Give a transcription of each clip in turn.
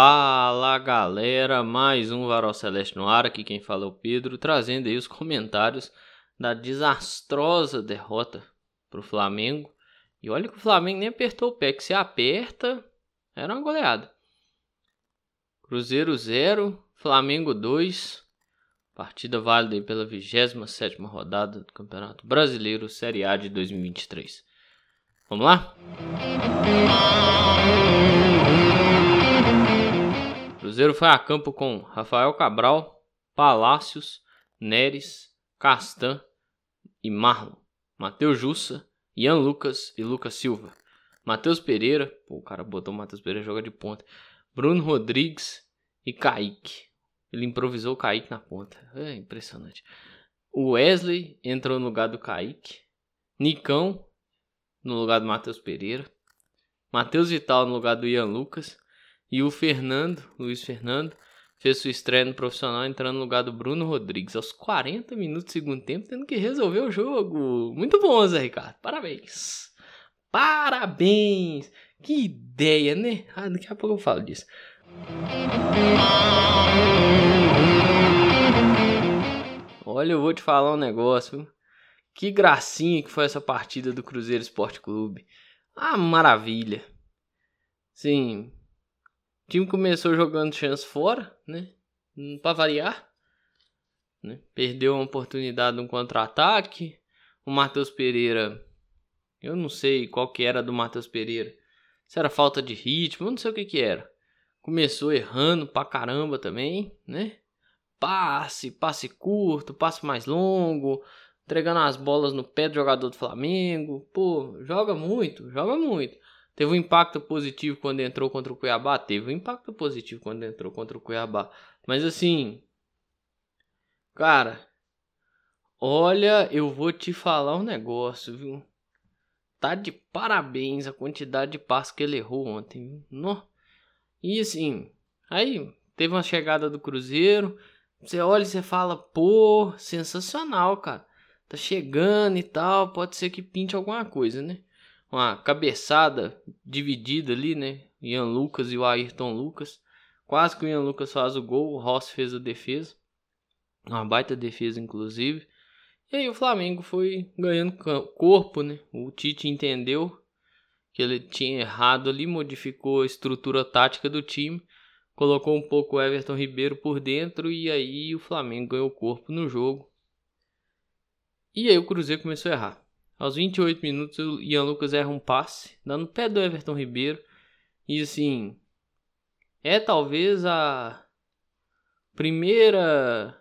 Fala galera, mais um Varal Celeste no ar, aqui quem fala é o Pedro, trazendo aí os comentários da desastrosa derrota pro Flamengo. E olha que o Flamengo nem apertou o pé, que se aperta, era uma goleada. Cruzeiro 0, Flamengo 2, partida válida aí pela 27 rodada do Campeonato Brasileiro Série A de 2023. Vamos lá? Cruzeiro foi a campo com Rafael Cabral, Palácios, Neres, Castan e Marlon, Matheus Jussa, Ian Lucas e Lucas Silva, Matheus Pereira, pô, o cara botou Matheus Pereira joga de ponta, Bruno Rodrigues e Kaique. Ele improvisou o Kaique na ponta. É impressionante. O Wesley entrou no lugar do Kaique. Nicão no lugar do Matheus Pereira. Matheus Vital no lugar do Ian Lucas. E o Fernando, Luiz Fernando, fez sua estreia no profissional entrando no lugar do Bruno Rodrigues aos 40 minutos do segundo tempo, tendo que resolver o jogo. Muito bom, Zé Ricardo. Parabéns. Parabéns. Que ideia, né? Ah, daqui a pouco eu falo disso. Olha, eu vou te falar um negócio. Que gracinha que foi essa partida do Cruzeiro Esporte Clube. Ah, maravilha. Sim, o time começou jogando chance fora, né? Para variar. Né? Perdeu uma oportunidade de um contra-ataque. O Matheus Pereira, eu não sei qual que era do Matheus Pereira. Se era falta de ritmo, eu não sei o que que era. Começou errando pra caramba também, né? Passe, passe curto, passe mais longo, entregando as bolas no pé do jogador do Flamengo. Pô, joga muito, joga muito. Teve um impacto positivo quando entrou contra o Cuiabá? Teve um impacto positivo quando entrou contra o Cuiabá. Mas assim. Cara. Olha, eu vou te falar um negócio, viu? Tá de parabéns a quantidade de passos que ele errou ontem, viu? E assim. Aí teve uma chegada do Cruzeiro. Você olha e você fala, pô, sensacional, cara. Tá chegando e tal. Pode ser que pinte alguma coisa, né? Uma cabeçada dividida ali, né? Ian Lucas e o Ayrton Lucas. Quase que o Ian Lucas faz o gol, o Ross fez a defesa. Uma baita defesa, inclusive. E aí o Flamengo foi ganhando corpo, né? O Tite entendeu que ele tinha errado ali, modificou a estrutura tática do time, colocou um pouco o Everton Ribeiro por dentro e aí o Flamengo ganhou corpo no jogo. E aí o Cruzeiro começou a errar. Aos 28 minutos, o Ian Lucas erra um passe, dando pé do Everton Ribeiro. E assim, é talvez a primeira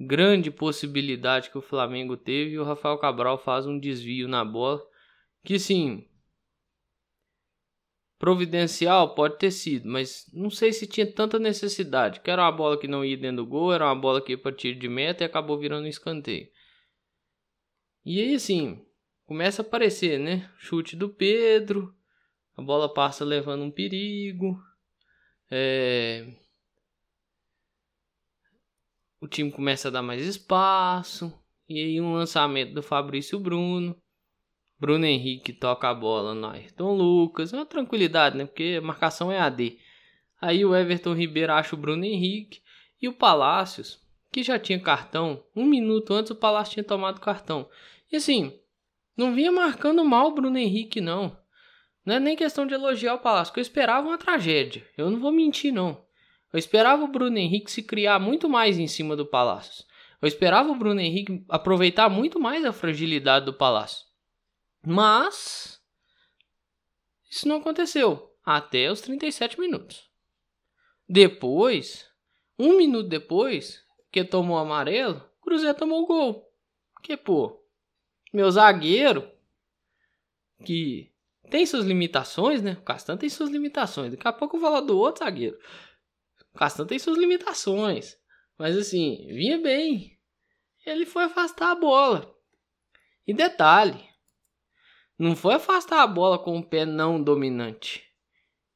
grande possibilidade que o Flamengo teve. E o Rafael Cabral faz um desvio na bola. Que sim, providencial pode ter sido, mas não sei se tinha tanta necessidade. Que era uma bola que não ia dentro do gol, era uma bola que ia para tiro de meta e acabou virando um escanteio. E aí, assim, começa a aparecer, né? Chute do Pedro, a bola passa levando um perigo. É... O time começa a dar mais espaço. E aí um lançamento do Fabrício Bruno. Bruno Henrique toca a bola no Ayrton Lucas. Uma tranquilidade, né? Porque a marcação é AD. Aí o Everton Ribeiro acha o Bruno Henrique. E o Palácios, que já tinha cartão. Um minuto antes o Palácio tinha tomado cartão. E assim, não vinha marcando mal o Bruno Henrique, não. Não é nem questão de elogiar o Palácio, eu esperava uma tragédia. Eu não vou mentir, não. Eu esperava o Bruno Henrique se criar muito mais em cima do Palácio. Eu esperava o Bruno Henrique aproveitar muito mais a fragilidade do Palácio. Mas isso não aconteceu até os 37 minutos. Depois, um minuto depois que tomou o amarelo, o Cruzeiro tomou o gol. Que pô, meu zagueiro, que tem suas limitações, né? O Castan tem suas limitações. Daqui a pouco eu vou falar do outro zagueiro. O Castan tem suas limitações. Mas assim, vinha bem. Ele foi afastar a bola. E detalhe, não foi afastar a bola com o pé não dominante.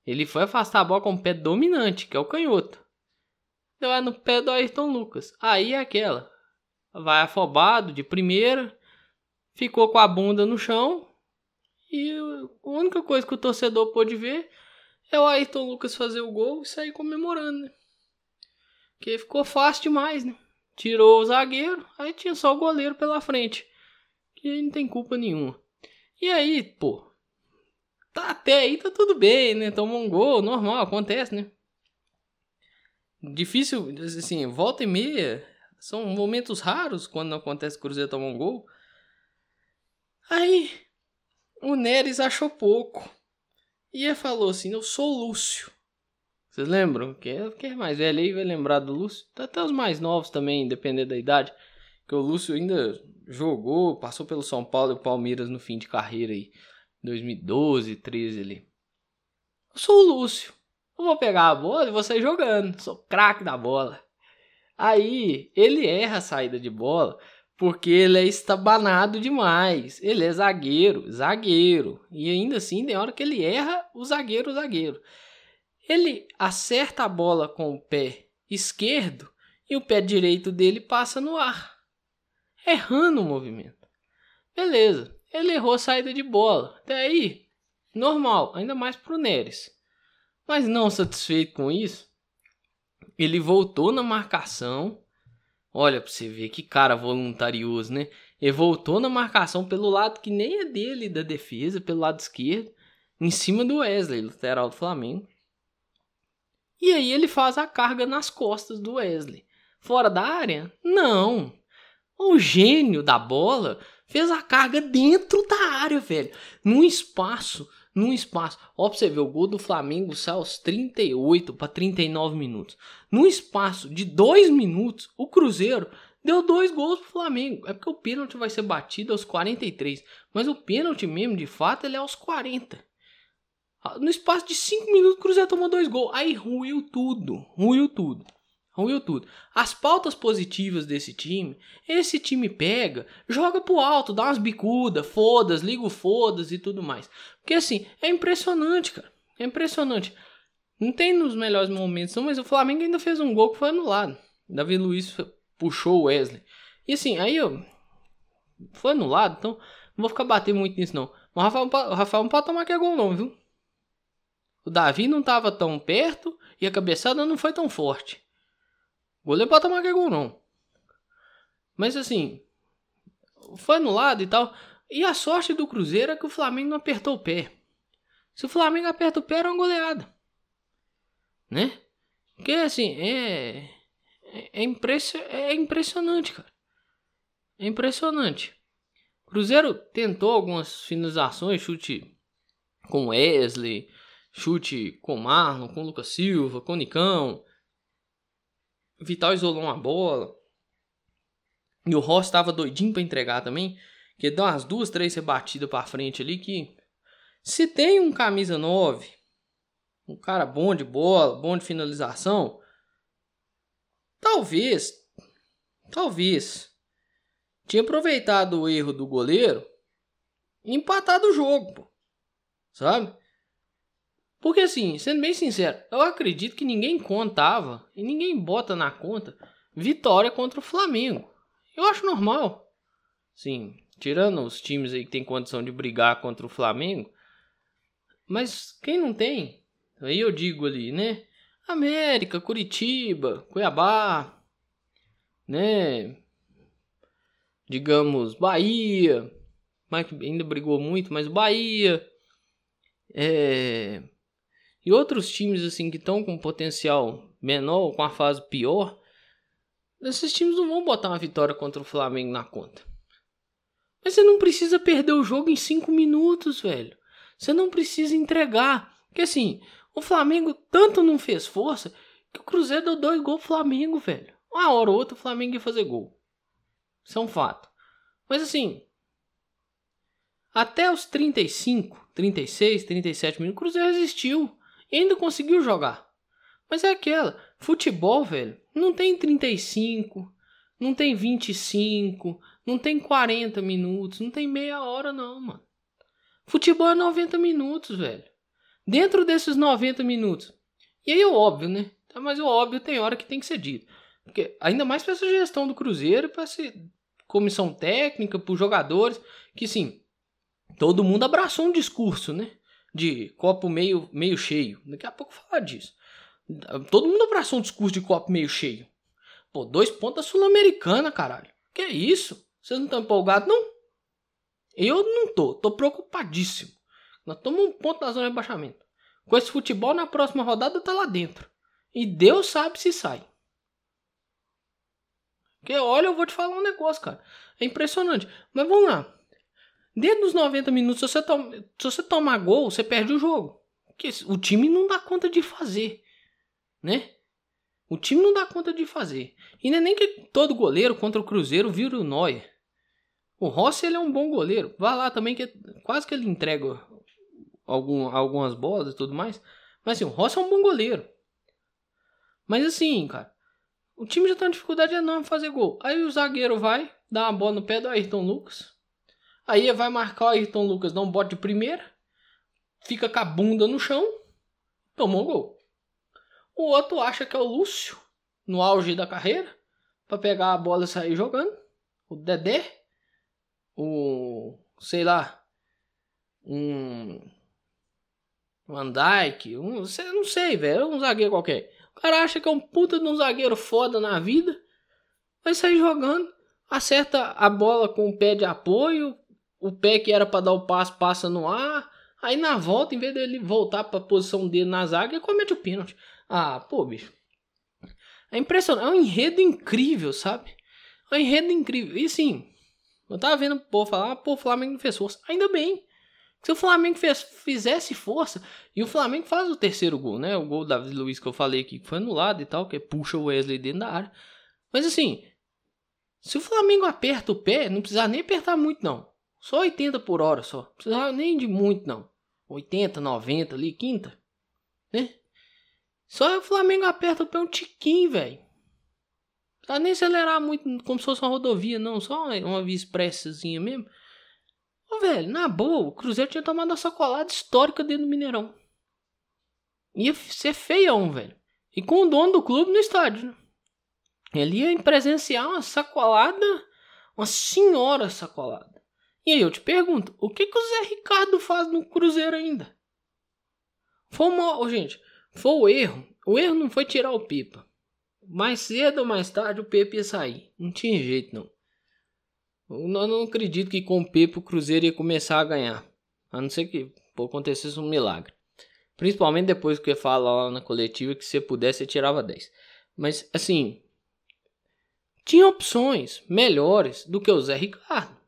Ele foi afastar a bola com o pé dominante, que é o canhoto. Deu no pé do Ayrton Lucas. Aí é aquela. Vai afobado de primeira ficou com a bunda no chão e a única coisa que o torcedor pôde ver é o Ayrton Lucas fazer o gol e sair comemorando, né? Porque ficou fácil demais, né? Tirou o zagueiro, aí tinha só o goleiro pela frente. Que não tem culpa nenhuma. E aí, pô, tá até aí tá tudo bem, né? Tomou um gol, normal, acontece, né? Difícil, assim, volta e meia. São momentos raros quando acontece o Cruzeiro tomar um gol. Aí, o Neres achou pouco. E falou assim: Eu sou o Lúcio. Vocês lembram? Quem é, quem é mais velho aí vai lembrar do Lúcio. Até os mais novos também, dependendo da idade. Que o Lúcio ainda jogou, passou pelo São Paulo e o Palmeiras no fim de carreira aí. 2012, 13 ali. Eu sou o Lúcio. Eu vou pegar a bola e sair jogando. Sou craque da bola. Aí ele erra a saída de bola porque ele é estabanado demais. Ele é zagueiro, zagueiro. E ainda assim, tem hora que ele erra o zagueiro, o zagueiro. Ele acerta a bola com o pé esquerdo e o pé direito dele passa no ar, errando o movimento. Beleza, ele errou a saída de bola. Até aí, normal, ainda mais pro Neres. Mas não satisfeito com isso, ele voltou na marcação Olha pra você ver que cara voluntarioso, né? Ele voltou na marcação pelo lado que nem é dele da defesa, pelo lado esquerdo, em cima do Wesley, lateral do Flamengo. E aí ele faz a carga nas costas do Wesley. Fora da área? Não. O gênio da bola fez a carga dentro da área, velho. Num espaço num espaço. Ó, você ver, o gol do Flamengo sai aos 38 para 39 minutos. Num espaço de 2 minutos, o Cruzeiro deu dois gols pro Flamengo. É porque o pênalti vai ser batido aos 43. Mas o pênalti mesmo, de fato, ele é aos 40. Ah, no espaço de 5 minutos, o Cruzeiro tomou dois gols. Aí ruiu tudo. Ruiu tudo. Ruiu tudo. As pautas positivas desse time, esse time pega, joga pro alto, dá umas bicudas, fodas, liga o fodas e tudo mais. Porque assim, é impressionante, cara. É impressionante. Não tem nos melhores momentos, não, mas o Flamengo ainda fez um gol que foi anulado. Davi Luiz puxou o Wesley. E assim, aí eu. Foi anulado, então não vou ficar batendo muito nisso, não. Mas o Rafael, o Rafael não pode tomar que é gol, não, viu? O Davi não tava tão perto e a cabeçada não foi tão forte. O goleiro pode tomar que gol, não. Mas assim, foi anulado e tal. E a sorte do Cruzeiro é que o Flamengo não apertou o pé. Se o Flamengo aperta o pé, era uma goleada. Né? Porque assim, é. É, impression, é impressionante, cara. É impressionante. O Cruzeiro tentou algumas finalizações, chute com Wesley, chute com Marlon, com Lucas Silva, com Nicão. Vital isolou uma bola. E o Ross estava doidinho para entregar também. Que deu umas duas, três rebatidas para frente ali que se tem um camisa 9, um cara bom de bola, bom de finalização, talvez, talvez tinha aproveitado o erro do goleiro e empatado o jogo, pô. Sabe? Porque assim, sendo bem sincero, eu acredito que ninguém contava e ninguém bota na conta vitória contra o Flamengo. Eu acho normal. Sim, tirando os times aí que tem condição de brigar contra o Flamengo, mas quem não tem? Aí eu digo ali, né? América, Curitiba, Cuiabá, né? Digamos, Bahia, mas ainda brigou muito, mas Bahia, é, e outros times assim que estão com potencial menor, com a fase pior, esses times não vão botar uma vitória contra o Flamengo na conta. Mas você não precisa perder o jogo em 5 minutos, velho. Você não precisa entregar. Porque assim, o Flamengo tanto não fez força que o Cruzeiro deu dois gols pro Flamengo, velho. Uma hora ou outra o Flamengo ia fazer gol. Isso é um fato. Mas assim, até os 35, 36, 37 minutos, o Cruzeiro resistiu ainda conseguiu jogar. Mas é aquela, futebol, velho, não tem 35, não tem 25, não tem 40 minutos, não tem meia hora não, mano. Futebol é 90 minutos, velho. Dentro desses 90 minutos. E aí é óbvio, né? Mas o óbvio tem hora que tem que ser dito. Porque ainda mais para essa gestão do Cruzeiro, para essa comissão técnica, para os jogadores, que sim, todo mundo abraçou um discurso, né? De copo meio, meio cheio. Daqui a pouco falar disso. Todo mundo abraçou um discurso de copo meio cheio. Pô, dois pontos sul-americana, caralho. Que isso? Vocês não estão empolgados, não? Eu não tô. Tô preocupadíssimo. Nós tomamos um ponto da zona de rebaixamento. Com esse futebol, na próxima rodada tá lá dentro. E Deus sabe se sai. Porque olha, eu vou te falar um negócio, cara. É impressionante. Mas vamos lá. Dentro dos 90 minutos, se você, toma, se você tomar gol, você perde o jogo. Porque o time não dá conta de fazer. Né? O time não dá conta de fazer. E não é nem que todo goleiro contra o Cruzeiro vira o Neuer. O Rossi ele é um bom goleiro. Vai lá também que quase que ele entrega algum, algumas bolas e tudo mais. Mas assim, o Rossi é um bom goleiro. Mas assim, cara, o time já tá em dificuldade enorme fazer gol. Aí o zagueiro vai, dá uma bola no pé do Ayrton Lucas. Aí vai marcar o Ayrton Lucas, dá um bote de primeira. Fica com a bunda no chão. Tomou gol. O outro acha que é o Lúcio, no auge da carreira, para pegar a bola e sair jogando. O Dedé. O. sei lá. Um. Van Dyke. Um, não sei, velho. Um zagueiro qualquer. O cara acha que é um puta de um zagueiro foda na vida. Vai sair jogando. Acerta a bola com o pé de apoio. O pé que era para dar o passo passa no ar. Aí na volta, em vez dele voltar para a posição dele na zaga, ele comete o pênalti. Ah, pô, bicho. É impressionante. É um enredo incrível, sabe? É um enredo incrível. E sim, eu tava vendo o povo falar, ah, pô, o Flamengo não fez força. Ainda bem. Se o Flamengo fez, fizesse força, e o Flamengo faz o terceiro gol, né? O gol do Luiz que eu falei aqui, que foi anulado e tal, que puxa o Wesley dentro da área. Mas assim, se o Flamengo aperta o pé, não precisa nem apertar muito, não. Só 80 por hora só. Não precisava nem de muito, não. 80, 90 ali, quinta. Né? Só o Flamengo aperta o pé um tiquinho, velho. Precisa nem acelerar muito, como se fosse uma rodovia, não. Só uma, uma via expressazinha mesmo. Ô, velho, na boa, o Cruzeiro tinha tomado uma sacolada histórica dentro do Mineirão. Ia ser feião, velho. E com o dono do clube no estádio, né? Ele ia presenciar uma sacolada, uma senhora sacolada. E aí eu te pergunto, o que que o Zé Ricardo faz no Cruzeiro ainda? Foi uma, gente, foi o erro. O erro não foi tirar o Pipa. Mais cedo ou mais tarde o Pepe ia sair. Não tinha jeito não. Eu não acredito que com o Pepe o Cruzeiro ia começar a ganhar. A não ser que pô, acontecesse um milagre. Principalmente depois que fala lá na coletiva que se pudesse você tirava 10. Mas assim, tinha opções melhores do que o Zé Ricardo.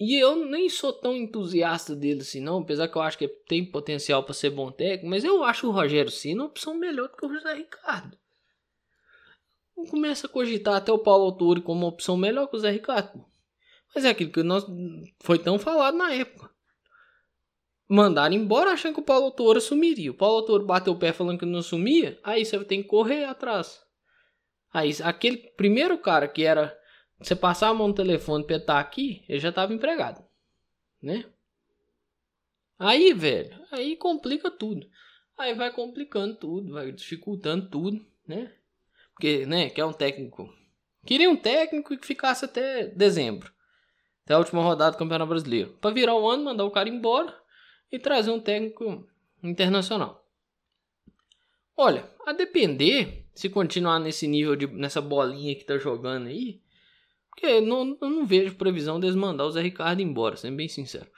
E eu nem sou tão entusiasta dele assim, não. Apesar que eu acho que tem potencial para ser bom técnico. Mas eu acho o Rogério Ceni uma opção melhor do que o José Ricardo começa a cogitar até o Paulo Autori como uma opção melhor que o Zé Ricardo. Mas é aquilo que nós foi tão falado na época. Mandaram embora achando que o Paulo Autori sumiria. O Paulo Autori bateu o pé falando que não sumia. Aí você tem que correr atrás. Aí aquele primeiro cara que era você passar a mão no telefone pra estar aqui, ele já estava empregado, né? Aí, velho, aí complica tudo. Aí vai complicando tudo, vai dificultando tudo, né? Porque, né, quer um técnico. Queria um técnico que ficasse até dezembro. Até a última rodada do Campeonato Brasileiro. Para virar o ano, mandar o cara embora e trazer um técnico internacional. Olha, a depender, se continuar nesse nível, de, nessa bolinha que tá jogando aí, porque não, eu não vejo previsão deles mandar o Zé Ricardo embora, sendo bem sincero.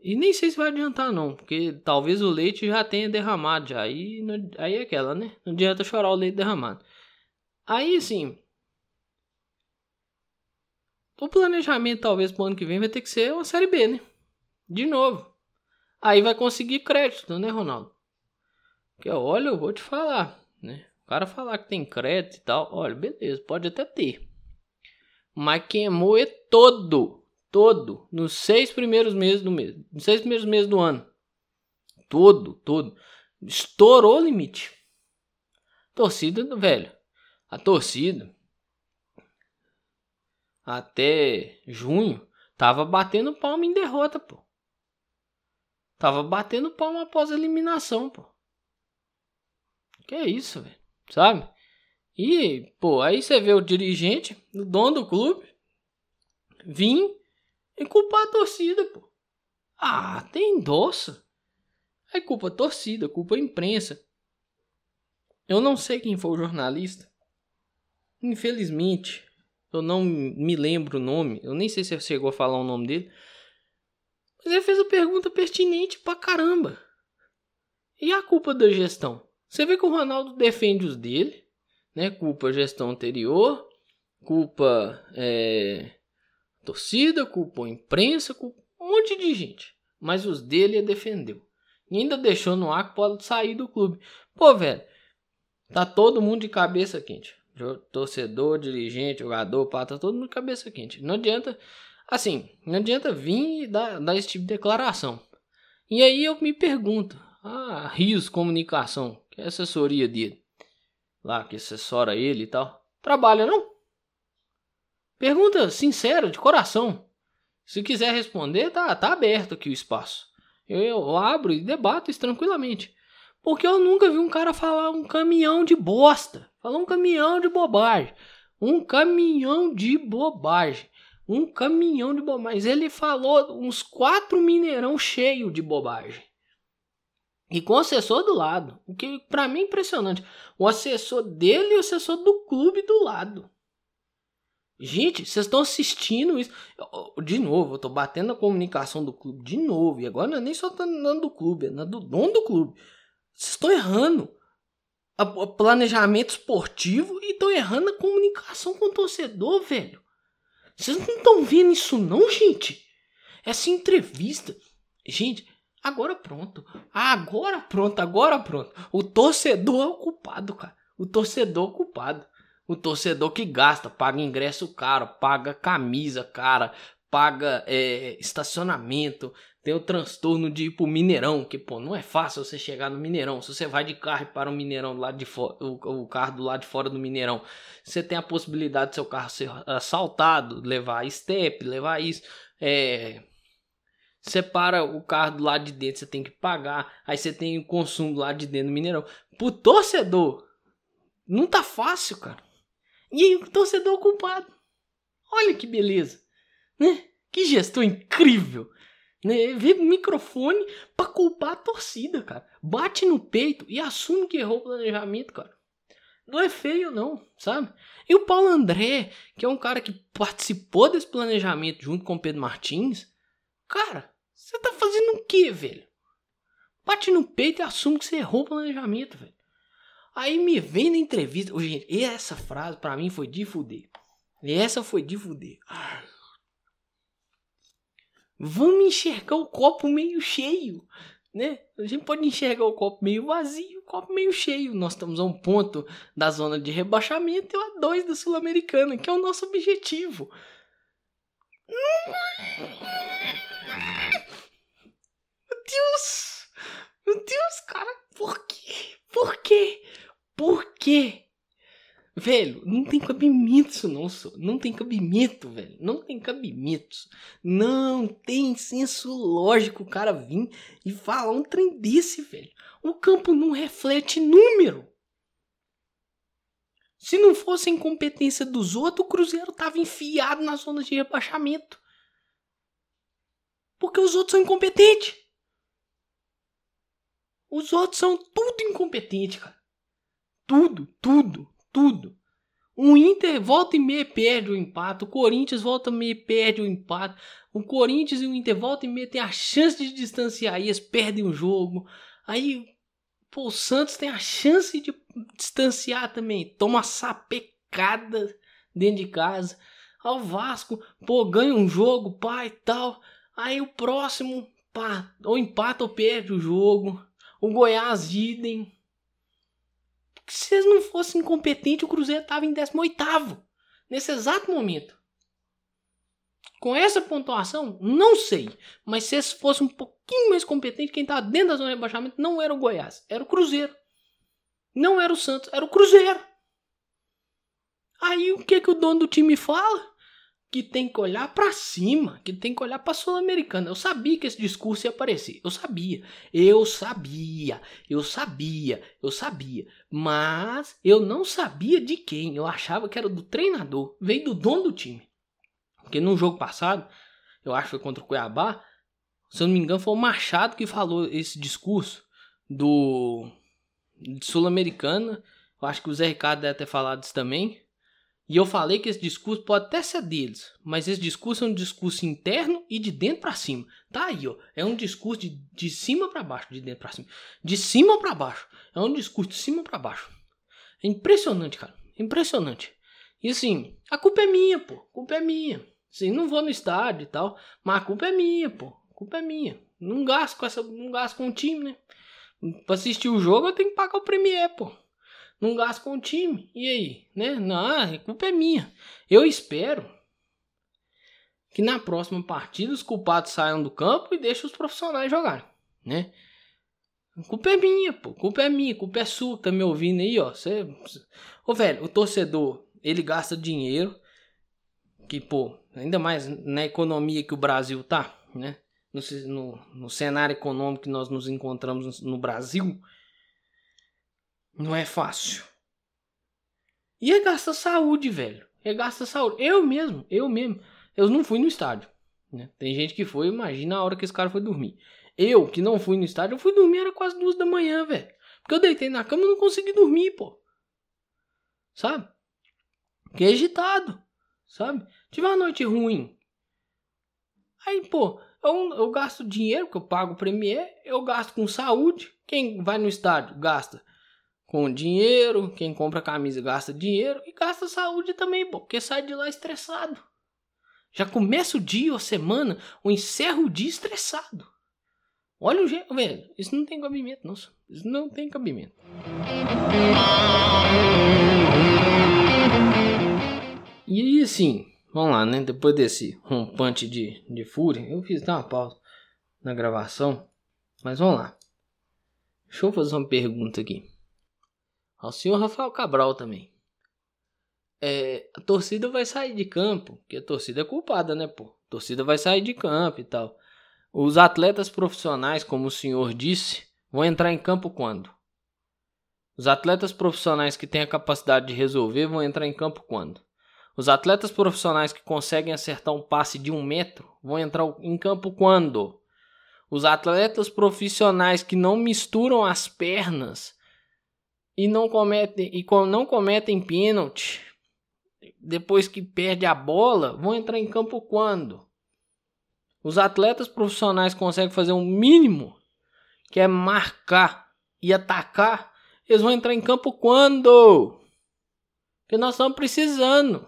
E nem sei se vai adiantar não, porque talvez o leite já tenha derramado já. Aí, aí é aquela, né? Não adianta chorar o leite derramado. Aí sim. O planejamento talvez pro ano que vem vai ter que ser uma série B, né? De novo. Aí vai conseguir crédito, né, Ronaldo? Porque olha, eu vou te falar, né? O cara falar que tem crédito e tal, olha, beleza, pode até ter. Mas queimou é todo todo nos seis primeiros meses do mês, nos seis primeiros meses do ano. Todo, todo. Estourou o limite. Torcida, velho. A torcida até junho tava batendo palma em derrota, pô. Tava batendo palma após a eliminação, pô. Que é isso, velho. Sabe? E, pô, aí você vê o dirigente, o dono do clube, vir e culpar a torcida, pô. Ah, tem endossa. É culpa torcida, culpa imprensa. Eu não sei quem foi o jornalista. Infelizmente, eu não me lembro o nome. Eu nem sei se chegou a falar o nome dele. Mas ele fez a pergunta pertinente pra caramba. E a culpa da gestão? Você vê que o Ronaldo defende os dele, né? Culpa a gestão anterior, culpa é, torcida, culpa a imprensa, culpa um monte de gente. Mas os dele ele defendeu. E ainda deixou no ar que pode sair do clube. Pô, velho, tá todo mundo de cabeça quente. Torcedor, dirigente, jogador, pá, tá todo mundo de cabeça quente. Não adianta, assim, não adianta vir e dar, dar esse tipo de declaração. E aí eu me pergunto, ah, Rios Comunicação, que é a assessoria dele, lá que assessora ele e tal, trabalha não? Pergunta sincera, de coração. Se quiser responder, tá, tá aberto aqui o espaço. Eu, eu abro e debato isso tranquilamente. Porque eu nunca vi um cara falar um caminhão de bosta. Falar um caminhão de bobagem. Um caminhão de bobagem. Um caminhão de bobagem. Mas ele falou uns quatro mineirão cheio de bobagem. E com o assessor do lado. O que para mim é impressionante. O assessor dele e o assessor do clube do lado. Gente, vocês estão assistindo isso. De novo, eu tô batendo a comunicação do clube de novo. E agora não é nem só dando do clube, é do dono do clube. Vocês estão errando o planejamento esportivo e estão errando a comunicação com o torcedor, velho. Vocês não estão vendo isso não, gente? Essa entrevista. Gente, agora pronto. Agora pronto, agora pronto. O torcedor é o culpado, cara. O torcedor é o culpado. O torcedor que gasta, paga ingresso caro, paga camisa cara, paga é, estacionamento, tem o transtorno de ir pro Mineirão, que pô, não é fácil você chegar no Mineirão. Se você vai de carro para o Mineirão do lado de fora, o, o, carro do lado de fora do Mineirão, você tem a possibilidade de seu carro ser assaltado, levar step, levar isso. É, você para o carro do lado de dentro, você tem que pagar. Aí você tem o consumo do lado de dentro do Mineirão. Pro torcedor, não tá fácil, cara. E aí o torcedor culpado. Olha que beleza, né? Que gestão incrível. Né? Vê microfone pra culpar a torcida, cara. Bate no peito e assume que errou o planejamento, cara. Não é feio, não, sabe? E o Paulo André, que é um cara que participou desse planejamento junto com o Pedro Martins, cara, você tá fazendo o quê, velho? Bate no peito e assume que você errou o planejamento, velho. Aí me vem na entrevista. Gente, essa frase para mim foi de fuder. Essa foi de fuder. Vamos enxergar o copo meio cheio, né? A gente pode enxergar o copo meio vazio, o copo meio cheio. Nós estamos a um ponto da zona de rebaixamento e a dois da Sul-Americana, que é o nosso objetivo. Deus! Meu Deus, cara, por quê? Por quê? Por quê? Velho, não tem cabimento isso não. Não tem cabimento, velho. Não tem cabimento. Não tem senso lógico o cara vir e falar um trem desse, velho. O campo não reflete número. Se não fosse a incompetência dos outros, o Cruzeiro tava enfiado na zona de rebaixamento. Porque os outros são incompetentes. Os outros são tudo incompetente, cara. Tudo, tudo, tudo. O Inter volta e meia perde o empate. O Corinthians volta e meia perde o empate. O Corinthians e o Inter volta e meia tem a chance de distanciar eles perdem o jogo. Aí pô, o Santos tem a chance de distanciar também. Toma sapecada dentro de casa. Ao Vasco, pô, ganha um jogo, pá e tal. Aí o próximo, pá, ou empata ou perde o jogo. O Goiás, idem. Se eles não fossem incompetentes, o Cruzeiro estava em 18 nesse exato momento. Com essa pontuação, não sei. Mas se eles fossem um pouquinho mais competentes, quem estava dentro da zona de rebaixamento não era o Goiás, era o Cruzeiro. Não era o Santos, era o Cruzeiro. Aí o que, que o dono do time fala? Que tem que olhar para cima, que tem que olhar para Sul-Americana. Eu sabia que esse discurso ia aparecer. Eu sabia. Eu sabia. Eu sabia. Eu sabia. Mas eu não sabia de quem. Eu achava que era do treinador. Veio do dono do time. Porque no jogo passado, eu acho que foi contra o Cuiabá, Se eu não me engano, foi o Machado que falou esse discurso do Sul-Americana. Eu acho que o Zé Ricardo deve ter falado isso também. E eu falei que esse discurso pode até ser deles, mas esse discurso é um discurso interno e de dentro para cima. Tá aí, ó. É um discurso de, de cima para baixo, de dentro para cima. De cima para baixo. É um discurso de cima para baixo. É impressionante, cara. Impressionante. E assim, a culpa é minha, pô. A culpa é minha. Assim, não vou no estádio e tal, mas a culpa é minha, pô. A culpa é minha. Não gasto com essa, não gasto com o time, né? Pra assistir o jogo eu tenho que pagar o Premier, pô não gasto com o time. E aí? Né? Não, a culpa é minha. Eu espero que na próxima partida os culpados saiam do campo e deixem os profissionais jogar, né? A culpa é minha, pô. A culpa é minha, a culpa é sua tá me ouvindo aí, ó. Você... Ô, velho, o torcedor, ele gasta dinheiro que, pô, ainda mais na economia que o Brasil tá, né? No, no, no cenário econômico que nós nos encontramos no, no Brasil, não é fácil. E é gasta saúde, velho. É gasta saúde. Eu mesmo, eu mesmo. Eu não fui no estádio. Né? Tem gente que foi, imagina a hora que esse cara foi dormir. Eu, que não fui no estádio, eu fui dormir, era quase duas da manhã, velho. Porque eu deitei na cama e não consegui dormir, pô. Sabe? Fiquei agitado. Sabe? Tive uma noite ruim. Aí, pô, eu, eu gasto dinheiro, que eu pago o Premier, eu gasto com saúde. Quem vai no estádio gasta com dinheiro, quem compra camisa gasta dinheiro e gasta saúde também, porque sai de lá estressado. Já começa o dia ou semana, ou encerra o dia estressado. Olha o jeito, velho, isso não tem cabimento, não. Isso não tem cabimento. E aí, assim, vamos lá, né? Depois desse rompante de, de fúria, eu fiz dar uma pausa na gravação, mas vamos lá. Deixa eu fazer uma pergunta aqui ao senhor Rafael Cabral também. É, a torcida vai sair de campo, porque a torcida é culpada, né, pô? A torcida vai sair de campo e tal. Os atletas profissionais, como o senhor disse, vão entrar em campo quando? Os atletas profissionais que têm a capacidade de resolver vão entrar em campo quando? Os atletas profissionais que conseguem acertar um passe de um metro vão entrar em campo quando? Os atletas profissionais que não misturam as pernas e não cometem e não cometem pênalti depois que perde a bola, vão entrar em campo quando? Os atletas profissionais conseguem fazer um mínimo, que é marcar e atacar, eles vão entrar em campo quando? Que nós estamos precisando.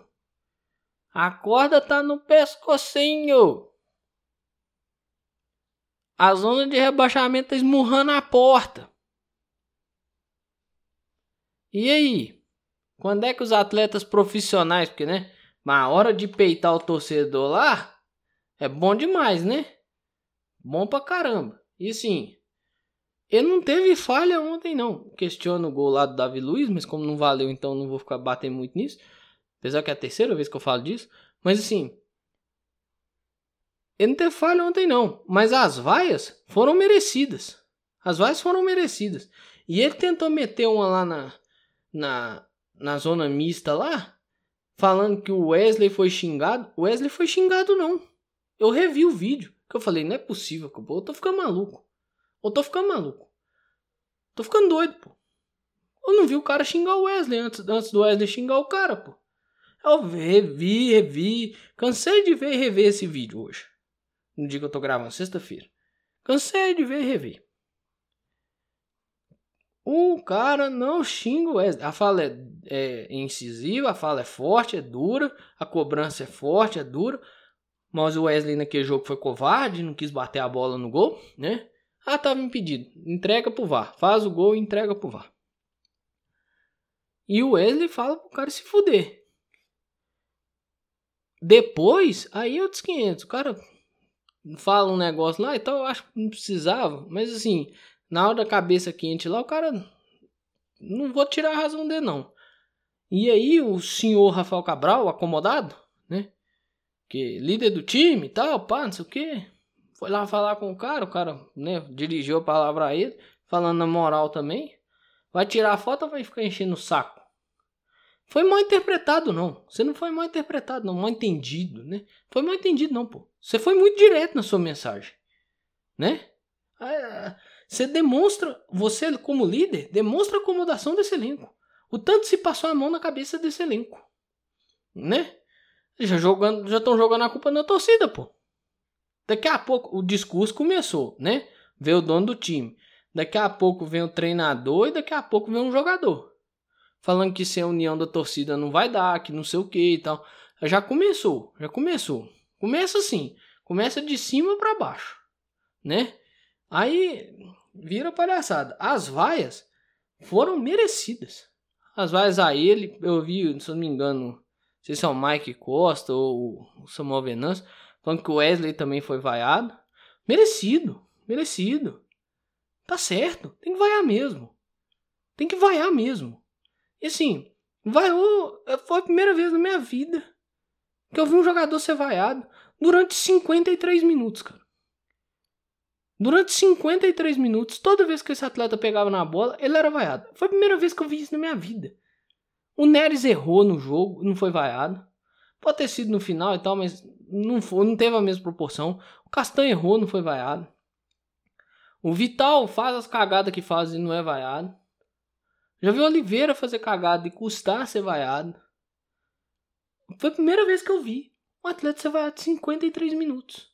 A corda tá no pescocinho. A zona de rebaixamento tá esmurrando a porta. E aí? Quando é que os atletas profissionais, porque né, na hora de peitar o torcedor lá, é bom demais, né? Bom pra caramba. E sim, ele não teve falha ontem não. Questiono o gol lá do Davi Luiz, mas como não valeu, então não vou ficar batendo muito nisso. Apesar que é a terceira vez que eu falo disso. Mas assim, ele não teve falha ontem não. Mas as vaias foram merecidas. As vaias foram merecidas. E ele tentou meter uma lá na, na, na zona mista lá, falando que o Wesley foi xingado. O Wesley foi xingado, não. Eu revi o vídeo. Que eu falei, não é possível, pô. Eu tô ficando maluco. Eu tô ficando maluco. Tô ficando doido, pô. Eu não vi o cara xingar o Wesley antes, antes do Wesley xingar o cara, pô. Eu revi, revi. Cansei de ver e rever esse vídeo hoje. No dia que eu tô gravando, sexta-feira. Cansei de ver e rever. O cara não xinga o Wesley. A fala é, é, incisiva, a fala é forte, é dura, a cobrança é forte, é dura. Mas o Wesley naquele jogo foi covarde, não quis bater a bola no gol, né? Ah, tava impedido. Entrega pro VAR. Faz o gol e entrega pro VAR. E o Wesley fala pro cara se fuder. Depois, aí outros 500. O cara fala um negócio lá e tal, eu acho que não precisava. Mas assim, na hora da cabeça quente lá, o cara. Não vou tirar a razão dele, não. E aí, o senhor Rafael Cabral, acomodado, né? Que líder do time e tal, pá, não sei o quê. Foi lá falar com o cara, o cara, né? Dirigiu a palavra a ele, falando na moral também. Vai tirar a foto ou vai ficar enchendo o saco? Foi mal interpretado, não. Você não foi mal interpretado, não. Mal entendido, né? Foi mal entendido, não, pô. Você foi muito direto na sua mensagem. né? Você demonstra, você como líder, demonstra a acomodação desse elenco. O tanto se passou a mão na cabeça desse elenco, né? Já jogando, já estão jogando a culpa na torcida, pô. Daqui a pouco o discurso começou, né? Vê o dono do time. Daqui a pouco vem o treinador e daqui a pouco vem um jogador. Falando que sem a união da torcida não vai dar, que não sei o que e tal. Já começou, já começou. Começa assim, começa de cima para baixo, né? Aí vira palhaçada. As vaias foram merecidas. As vaias a ele, eu vi, se eu não me engano, não sei se é o Mike Costa ou o Samuel Venâncio, falando que o Wesley também foi vaiado. Merecido, merecido. Tá certo, tem que vaiar mesmo. Tem que vaiar mesmo. E assim, vaiou, foi a primeira vez na minha vida que eu vi um jogador ser vaiado durante 53 minutos, cara. Durante 53 minutos, toda vez que esse atleta pegava na bola, ele era vaiado. Foi a primeira vez que eu vi isso na minha vida. O Neres errou no jogo, não foi vaiado. Pode ter sido no final e tal, mas não, foi, não teve a mesma proporção. O Castanho errou, não foi vaiado. O Vital faz as cagadas que faz e não é vaiado. Já vi o Oliveira fazer cagada e custar ser vaiado. Foi a primeira vez que eu vi um atleta ser vaiado 53 minutos.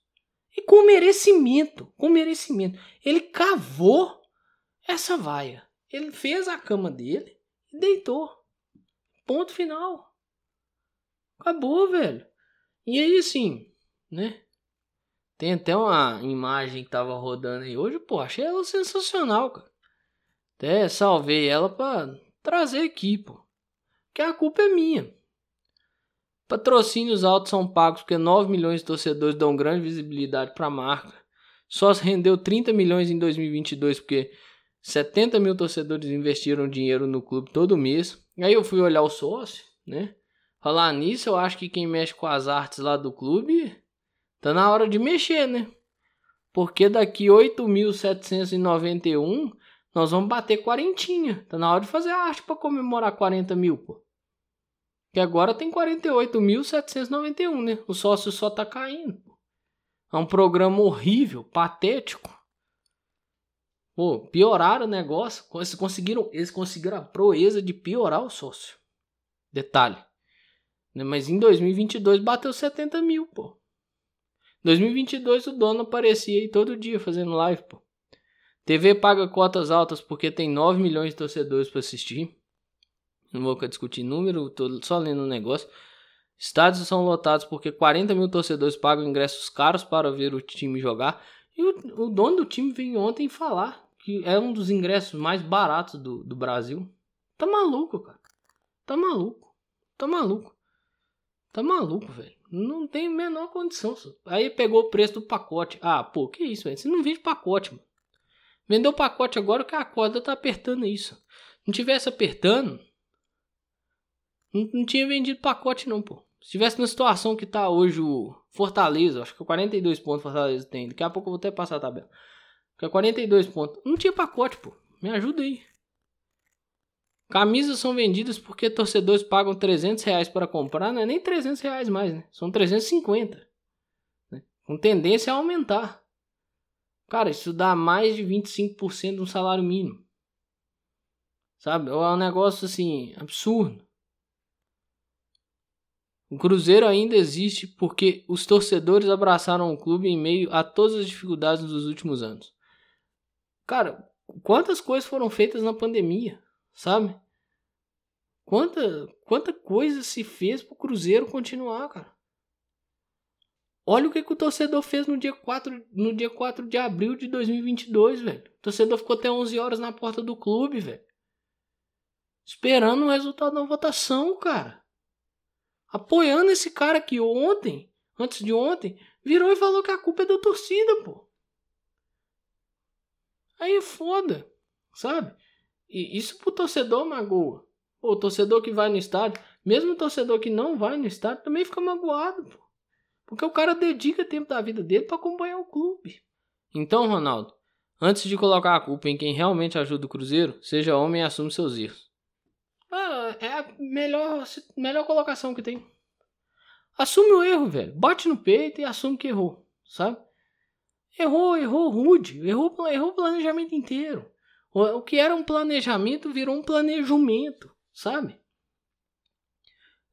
E com merecimento, com merecimento. Ele cavou essa vaia. Ele fez a cama dele e deitou. Ponto final. Acabou, velho. E aí, assim, né? Tem até uma imagem que tava rodando aí hoje, pô, achei ela sensacional, cara. Até salvei ela pra trazer aqui, pô. Que a culpa é minha. Patrocínios altos são pagos porque 9 milhões de torcedores dão grande visibilidade para a marca. Só rendeu 30 milhões em 2022 porque 70 mil torcedores investiram dinheiro no clube todo mês. Aí eu fui olhar o sócio, né? Falar nisso, eu acho que quem mexe com as artes lá do clube Tá na hora de mexer, né? Porque daqui 8.791 nós vamos bater quarentinha. Tá na hora de fazer arte para comemorar 40 mil, pô. Que agora tem 48.791, né? O sócio só tá caindo. É um programa horrível, patético. Pô, pioraram o negócio. Eles conseguiram, eles conseguiram a proeza de piorar o sócio. Detalhe. Né? Mas em 2022 bateu 70 mil, pô. 2022 o dono aparecia aí todo dia fazendo live, pô. TV paga cotas altas porque tem 9 milhões de torcedores para assistir. Não vou discutir número, tô só lendo um negócio. Estádios são lotados porque 40 mil torcedores pagam ingressos caros para ver o time jogar. E o, o dono do time veio ontem falar que é um dos ingressos mais baratos do, do Brasil. Tá maluco, cara. Tá maluco. Tá maluco. Tá maluco, velho. Não tem a menor condição. Aí pegou o preço do pacote. Ah, pô, que isso, velho? Você não vende pacote, mano. Vendeu pacote agora que a corda tá apertando isso. Não tivesse apertando, não, não tinha vendido pacote não, pô. Se tivesse na situação que tá hoje o Fortaleza, acho que 42 pontos Fortaleza tem. Daqui a pouco eu vou até passar a tabela. Que é 42 pontos. Não tinha pacote, pô. Me ajuda aí. Camisas são vendidas porque torcedores pagam 300 reais para comprar, não é nem 300 reais mais, né? São 350. Né? Com tendência a aumentar. Cara, isso dá mais de 25% do salário mínimo. Sabe? É um negócio assim, absurdo. O Cruzeiro ainda existe porque os torcedores abraçaram o clube em meio a todas as dificuldades dos últimos anos. Cara, quantas coisas foram feitas na pandemia? sabe? Quanta, quanta coisa se fez pro Cruzeiro continuar, cara. Olha o que, que o torcedor fez no dia 4, no dia 4 de abril de 2022, velho. O torcedor ficou até 11 horas na porta do clube, velho. Esperando o resultado da votação, cara. Apoiando esse cara que ontem, antes de ontem, virou e falou que a culpa é da torcida, pô. Aí é foda, sabe? E isso pro torcedor magoa. o torcedor que vai no estádio, mesmo o torcedor que não vai no estádio, também fica magoado, pô. Porque o cara dedica tempo da vida dele para acompanhar o clube. Então, Ronaldo, antes de colocar a culpa em quem realmente ajuda o Cruzeiro, seja homem e assume seus erros. É a melhor, melhor colocação que tem. Assume o erro, velho. Bate no peito e assume que errou, sabe? Errou, errou rude, errou, errou o planejamento inteiro. O, que era um planejamento virou um planejamento, sabe?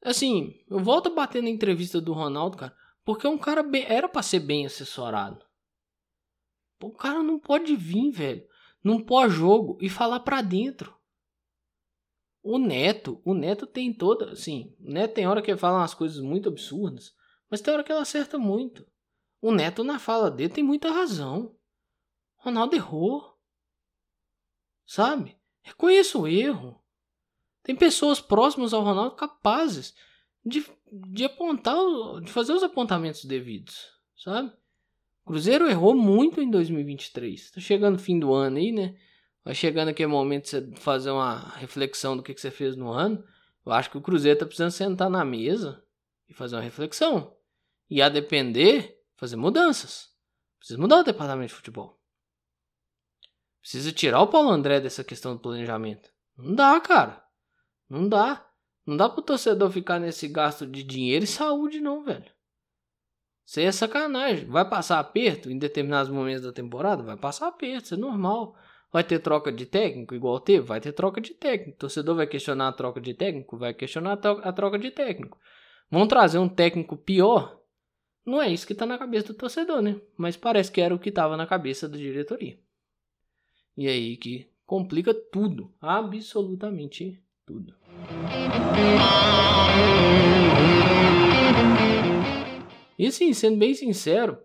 Assim, eu volto a bater na entrevista do Ronaldo, cara, porque um cara bem, era para ser bem assessorado. O cara não pode vir, velho, num pós-jogo e falar pra dentro. O Neto, o Neto tem toda, assim, o Neto tem hora que ele fala umas coisas muito absurdas, mas tem hora que ele acerta muito. O Neto na fala dele tem muita razão. Ronaldo errou. Sabe? Reconheça o erro. Tem pessoas próximas ao Ronaldo capazes de, de apontar, de fazer os apontamentos devidos, sabe? Cruzeiro errou muito em 2023. Tá chegando fim do ano aí, né? Chegando aquele momento de você fazer uma reflexão do que, que você fez no ano. Eu acho que o Cruzeiro tá precisando sentar na mesa e fazer uma reflexão. E a depender, fazer mudanças. Precisa mudar o departamento de futebol. Precisa tirar o Paulo André dessa questão do planejamento. Não dá, cara. Não dá. Não dá pro torcedor ficar nesse gasto de dinheiro e saúde, não, velho. Isso aí é sacanagem. Vai passar aperto em determinados momentos da temporada? Vai passar aperto, isso é normal. Vai ter troca de técnico igual teve? Vai ter troca de técnico. O torcedor vai questionar a troca de técnico? Vai questionar a troca de técnico. Vão trazer um técnico pior? Não é isso que tá na cabeça do torcedor, né? Mas parece que era o que tava na cabeça da diretoria. E aí que complica tudo. Absolutamente tudo. E assim, sendo bem sincero,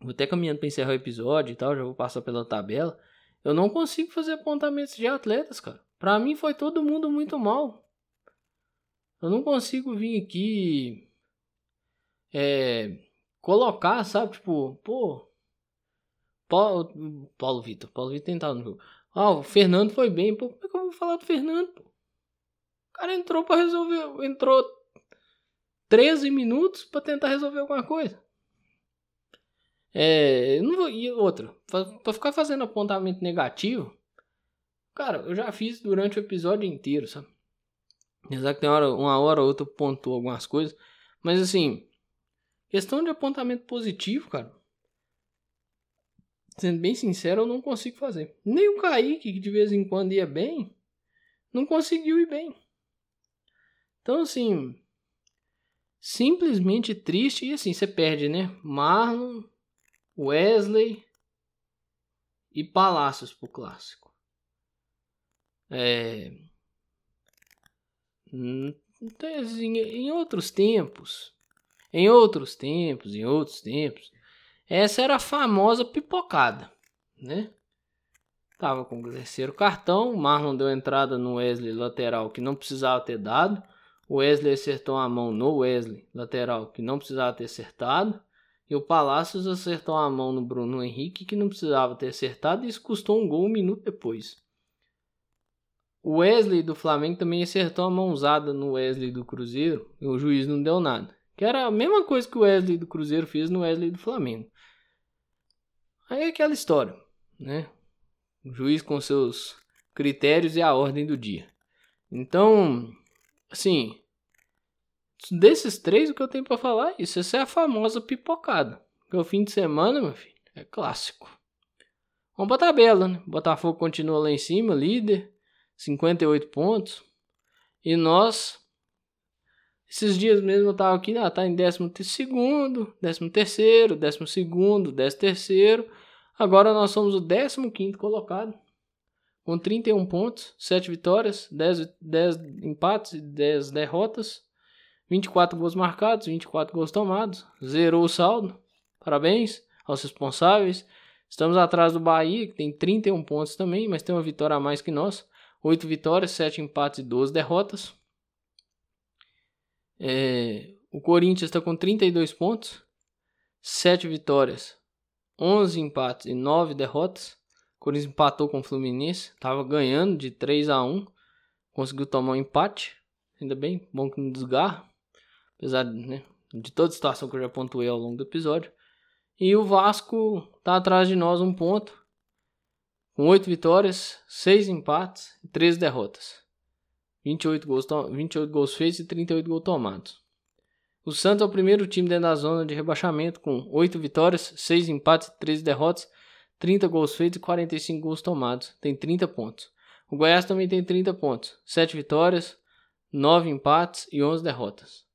vou até caminhando para encerrar o episódio e tal, já vou passar pela tabela. Eu não consigo fazer apontamentos de atletas, cara. Para mim foi todo mundo muito mal. Eu não consigo vir aqui é, colocar, sabe? Tipo, pô. Paulo, Paulo Vitor. Paulo Vitor tentava no jogo. Ah, o Fernando foi bem. Pô, como é que eu vou falar do Fernando? Pô? O cara entrou para resolver. Entrou 13 minutos para tentar resolver alguma coisa. É, não vou, e outra, para ficar fazendo apontamento negativo, cara, eu já fiz durante o episódio inteiro, sabe? Apesar que tem hora, uma hora ou outra pontuou algumas coisas, mas assim, questão de apontamento positivo, cara, sendo bem sincero, eu não consigo fazer. Nem o Kaique, que de vez em quando ia bem, não conseguiu ir bem. Então, assim, simplesmente triste. E assim, você perde, né? Marlon, Wesley e Palácios pro clássico. É. Assim, em outros tempos, em outros tempos, em outros tempos, essa era a famosa pipocada, né? Tava com o terceiro cartão, Marlon deu entrada no Wesley lateral que não precisava ter dado. O Wesley acertou a mão no Wesley, lateral, que não precisava ter acertado. E o Palácios acertou a mão no Bruno Henrique, que não precisava ter acertado, e isso custou um gol um minuto depois. O Wesley do Flamengo também acertou a mãozada no Wesley do Cruzeiro, e o juiz não deu nada. Que era a mesma coisa que o Wesley do Cruzeiro fez no Wesley do Flamengo. Aí é aquela história, né? O juiz com seus critérios e a ordem do dia. Então, Assim, desses três, o que eu tenho para falar é isso. Essa é a famosa pipocada. Porque o fim de semana, meu filho, é clássico. Vamos pra tabela, né? Botafogo continua lá em cima, líder, 58 pontos. E nós, esses dias mesmo eu tava aqui, ah, tá em 12 segundo, 13 terceiro, 12 segundo, 13 terceiro. Agora nós somos o 15 quinto colocado com 31 pontos, 7 vitórias, 10, 10 empates e 10 derrotas, 24 gols marcados, 24 gols tomados, zerou o saldo. Parabéns aos responsáveis. Estamos atrás do Bahia, que tem 31 pontos também, mas tem uma vitória a mais que nós. 8 vitórias, 7 empates e 12 derrotas. É, o Corinthians está com 32 pontos, 7 vitórias, 11 empates e 9 derrotas. Corinthians empatou com o Fluminense, tava ganhando de 3 a 1 conseguiu tomar um empate, ainda bem, bom que não desgarra, apesar né, de toda a situação que eu já pontuei ao longo do episódio. E o Vasco tá atrás de nós um ponto, com 8 vitórias, 6 empates e 13 derrotas. 28 gols, 28 gols feitos e 38 gols tomados. O Santos é o primeiro time dentro da zona de rebaixamento, com 8 vitórias, 6 empates e 13 derrotas, 30 gols feitos e 45 gols tomados. Tem 30 pontos. O Goiás também tem 30 pontos, 7 vitórias, 9 empates e 11 derrotas.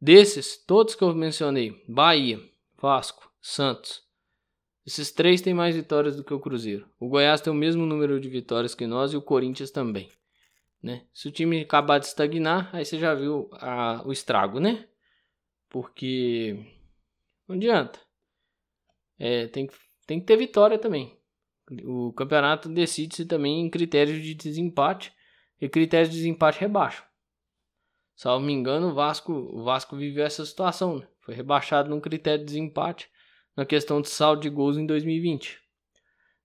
Desses, todos que eu mencionei, Bahia, Vasco, Santos, esses três têm mais vitórias do que o Cruzeiro. O Goiás tem o mesmo número de vitórias que nós e o Corinthians também. Né? Se o time acabar de estagnar, aí você já viu a, o estrago, né? Porque não adianta. É, tem, tem que ter vitória também. O campeonato decide-se também em critérios de desempate. E critérios de desempate rebaixam. Salvo me engano, o Vasco, o Vasco viveu essa situação. Né? Foi rebaixado num critério de desempate na questão de saldo de gols em 2020.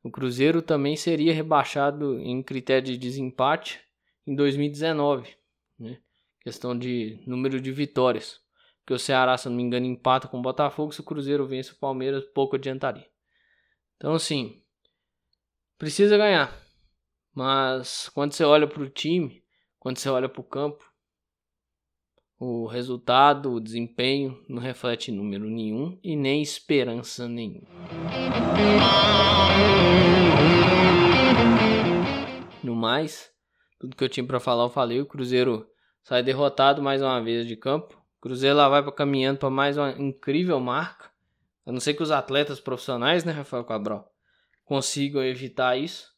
O Cruzeiro também seria rebaixado em critério de desempate em 2019. Né? Questão de número de vitórias que o Ceará, se não me engano, empata com o Botafogo, se o Cruzeiro vence o Palmeiras, pouco adiantaria. Então, assim, precisa ganhar. Mas quando você olha para o time, quando você olha para o campo, o resultado, o desempenho não reflete número nenhum e nem esperança nenhuma. No mais, tudo que eu tinha para falar eu falei. O Cruzeiro sai derrotado mais uma vez de campo. Cruzeiro lá vai caminhando para mais uma incrível marca. A não ser que os atletas profissionais, né, Rafael Cabral, consigam evitar isso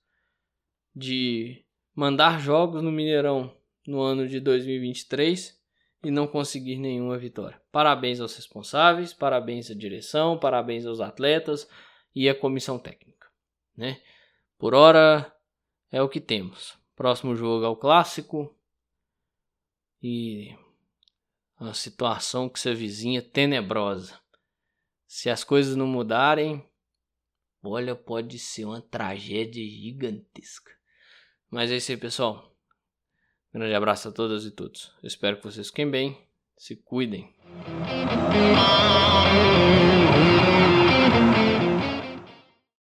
de mandar jogos no Mineirão no ano de 2023 e não conseguir nenhuma vitória. Parabéns aos responsáveis, parabéns à direção, parabéns aos atletas e à comissão técnica, né? Por hora é o que temos. Próximo jogo é o clássico e uma situação que se avizinha tenebrosa. Se as coisas não mudarem, olha, pode ser uma tragédia gigantesca. Mas é isso aí, pessoal. Grande abraço a todas e todos. Espero que vocês fiquem bem, se cuidem.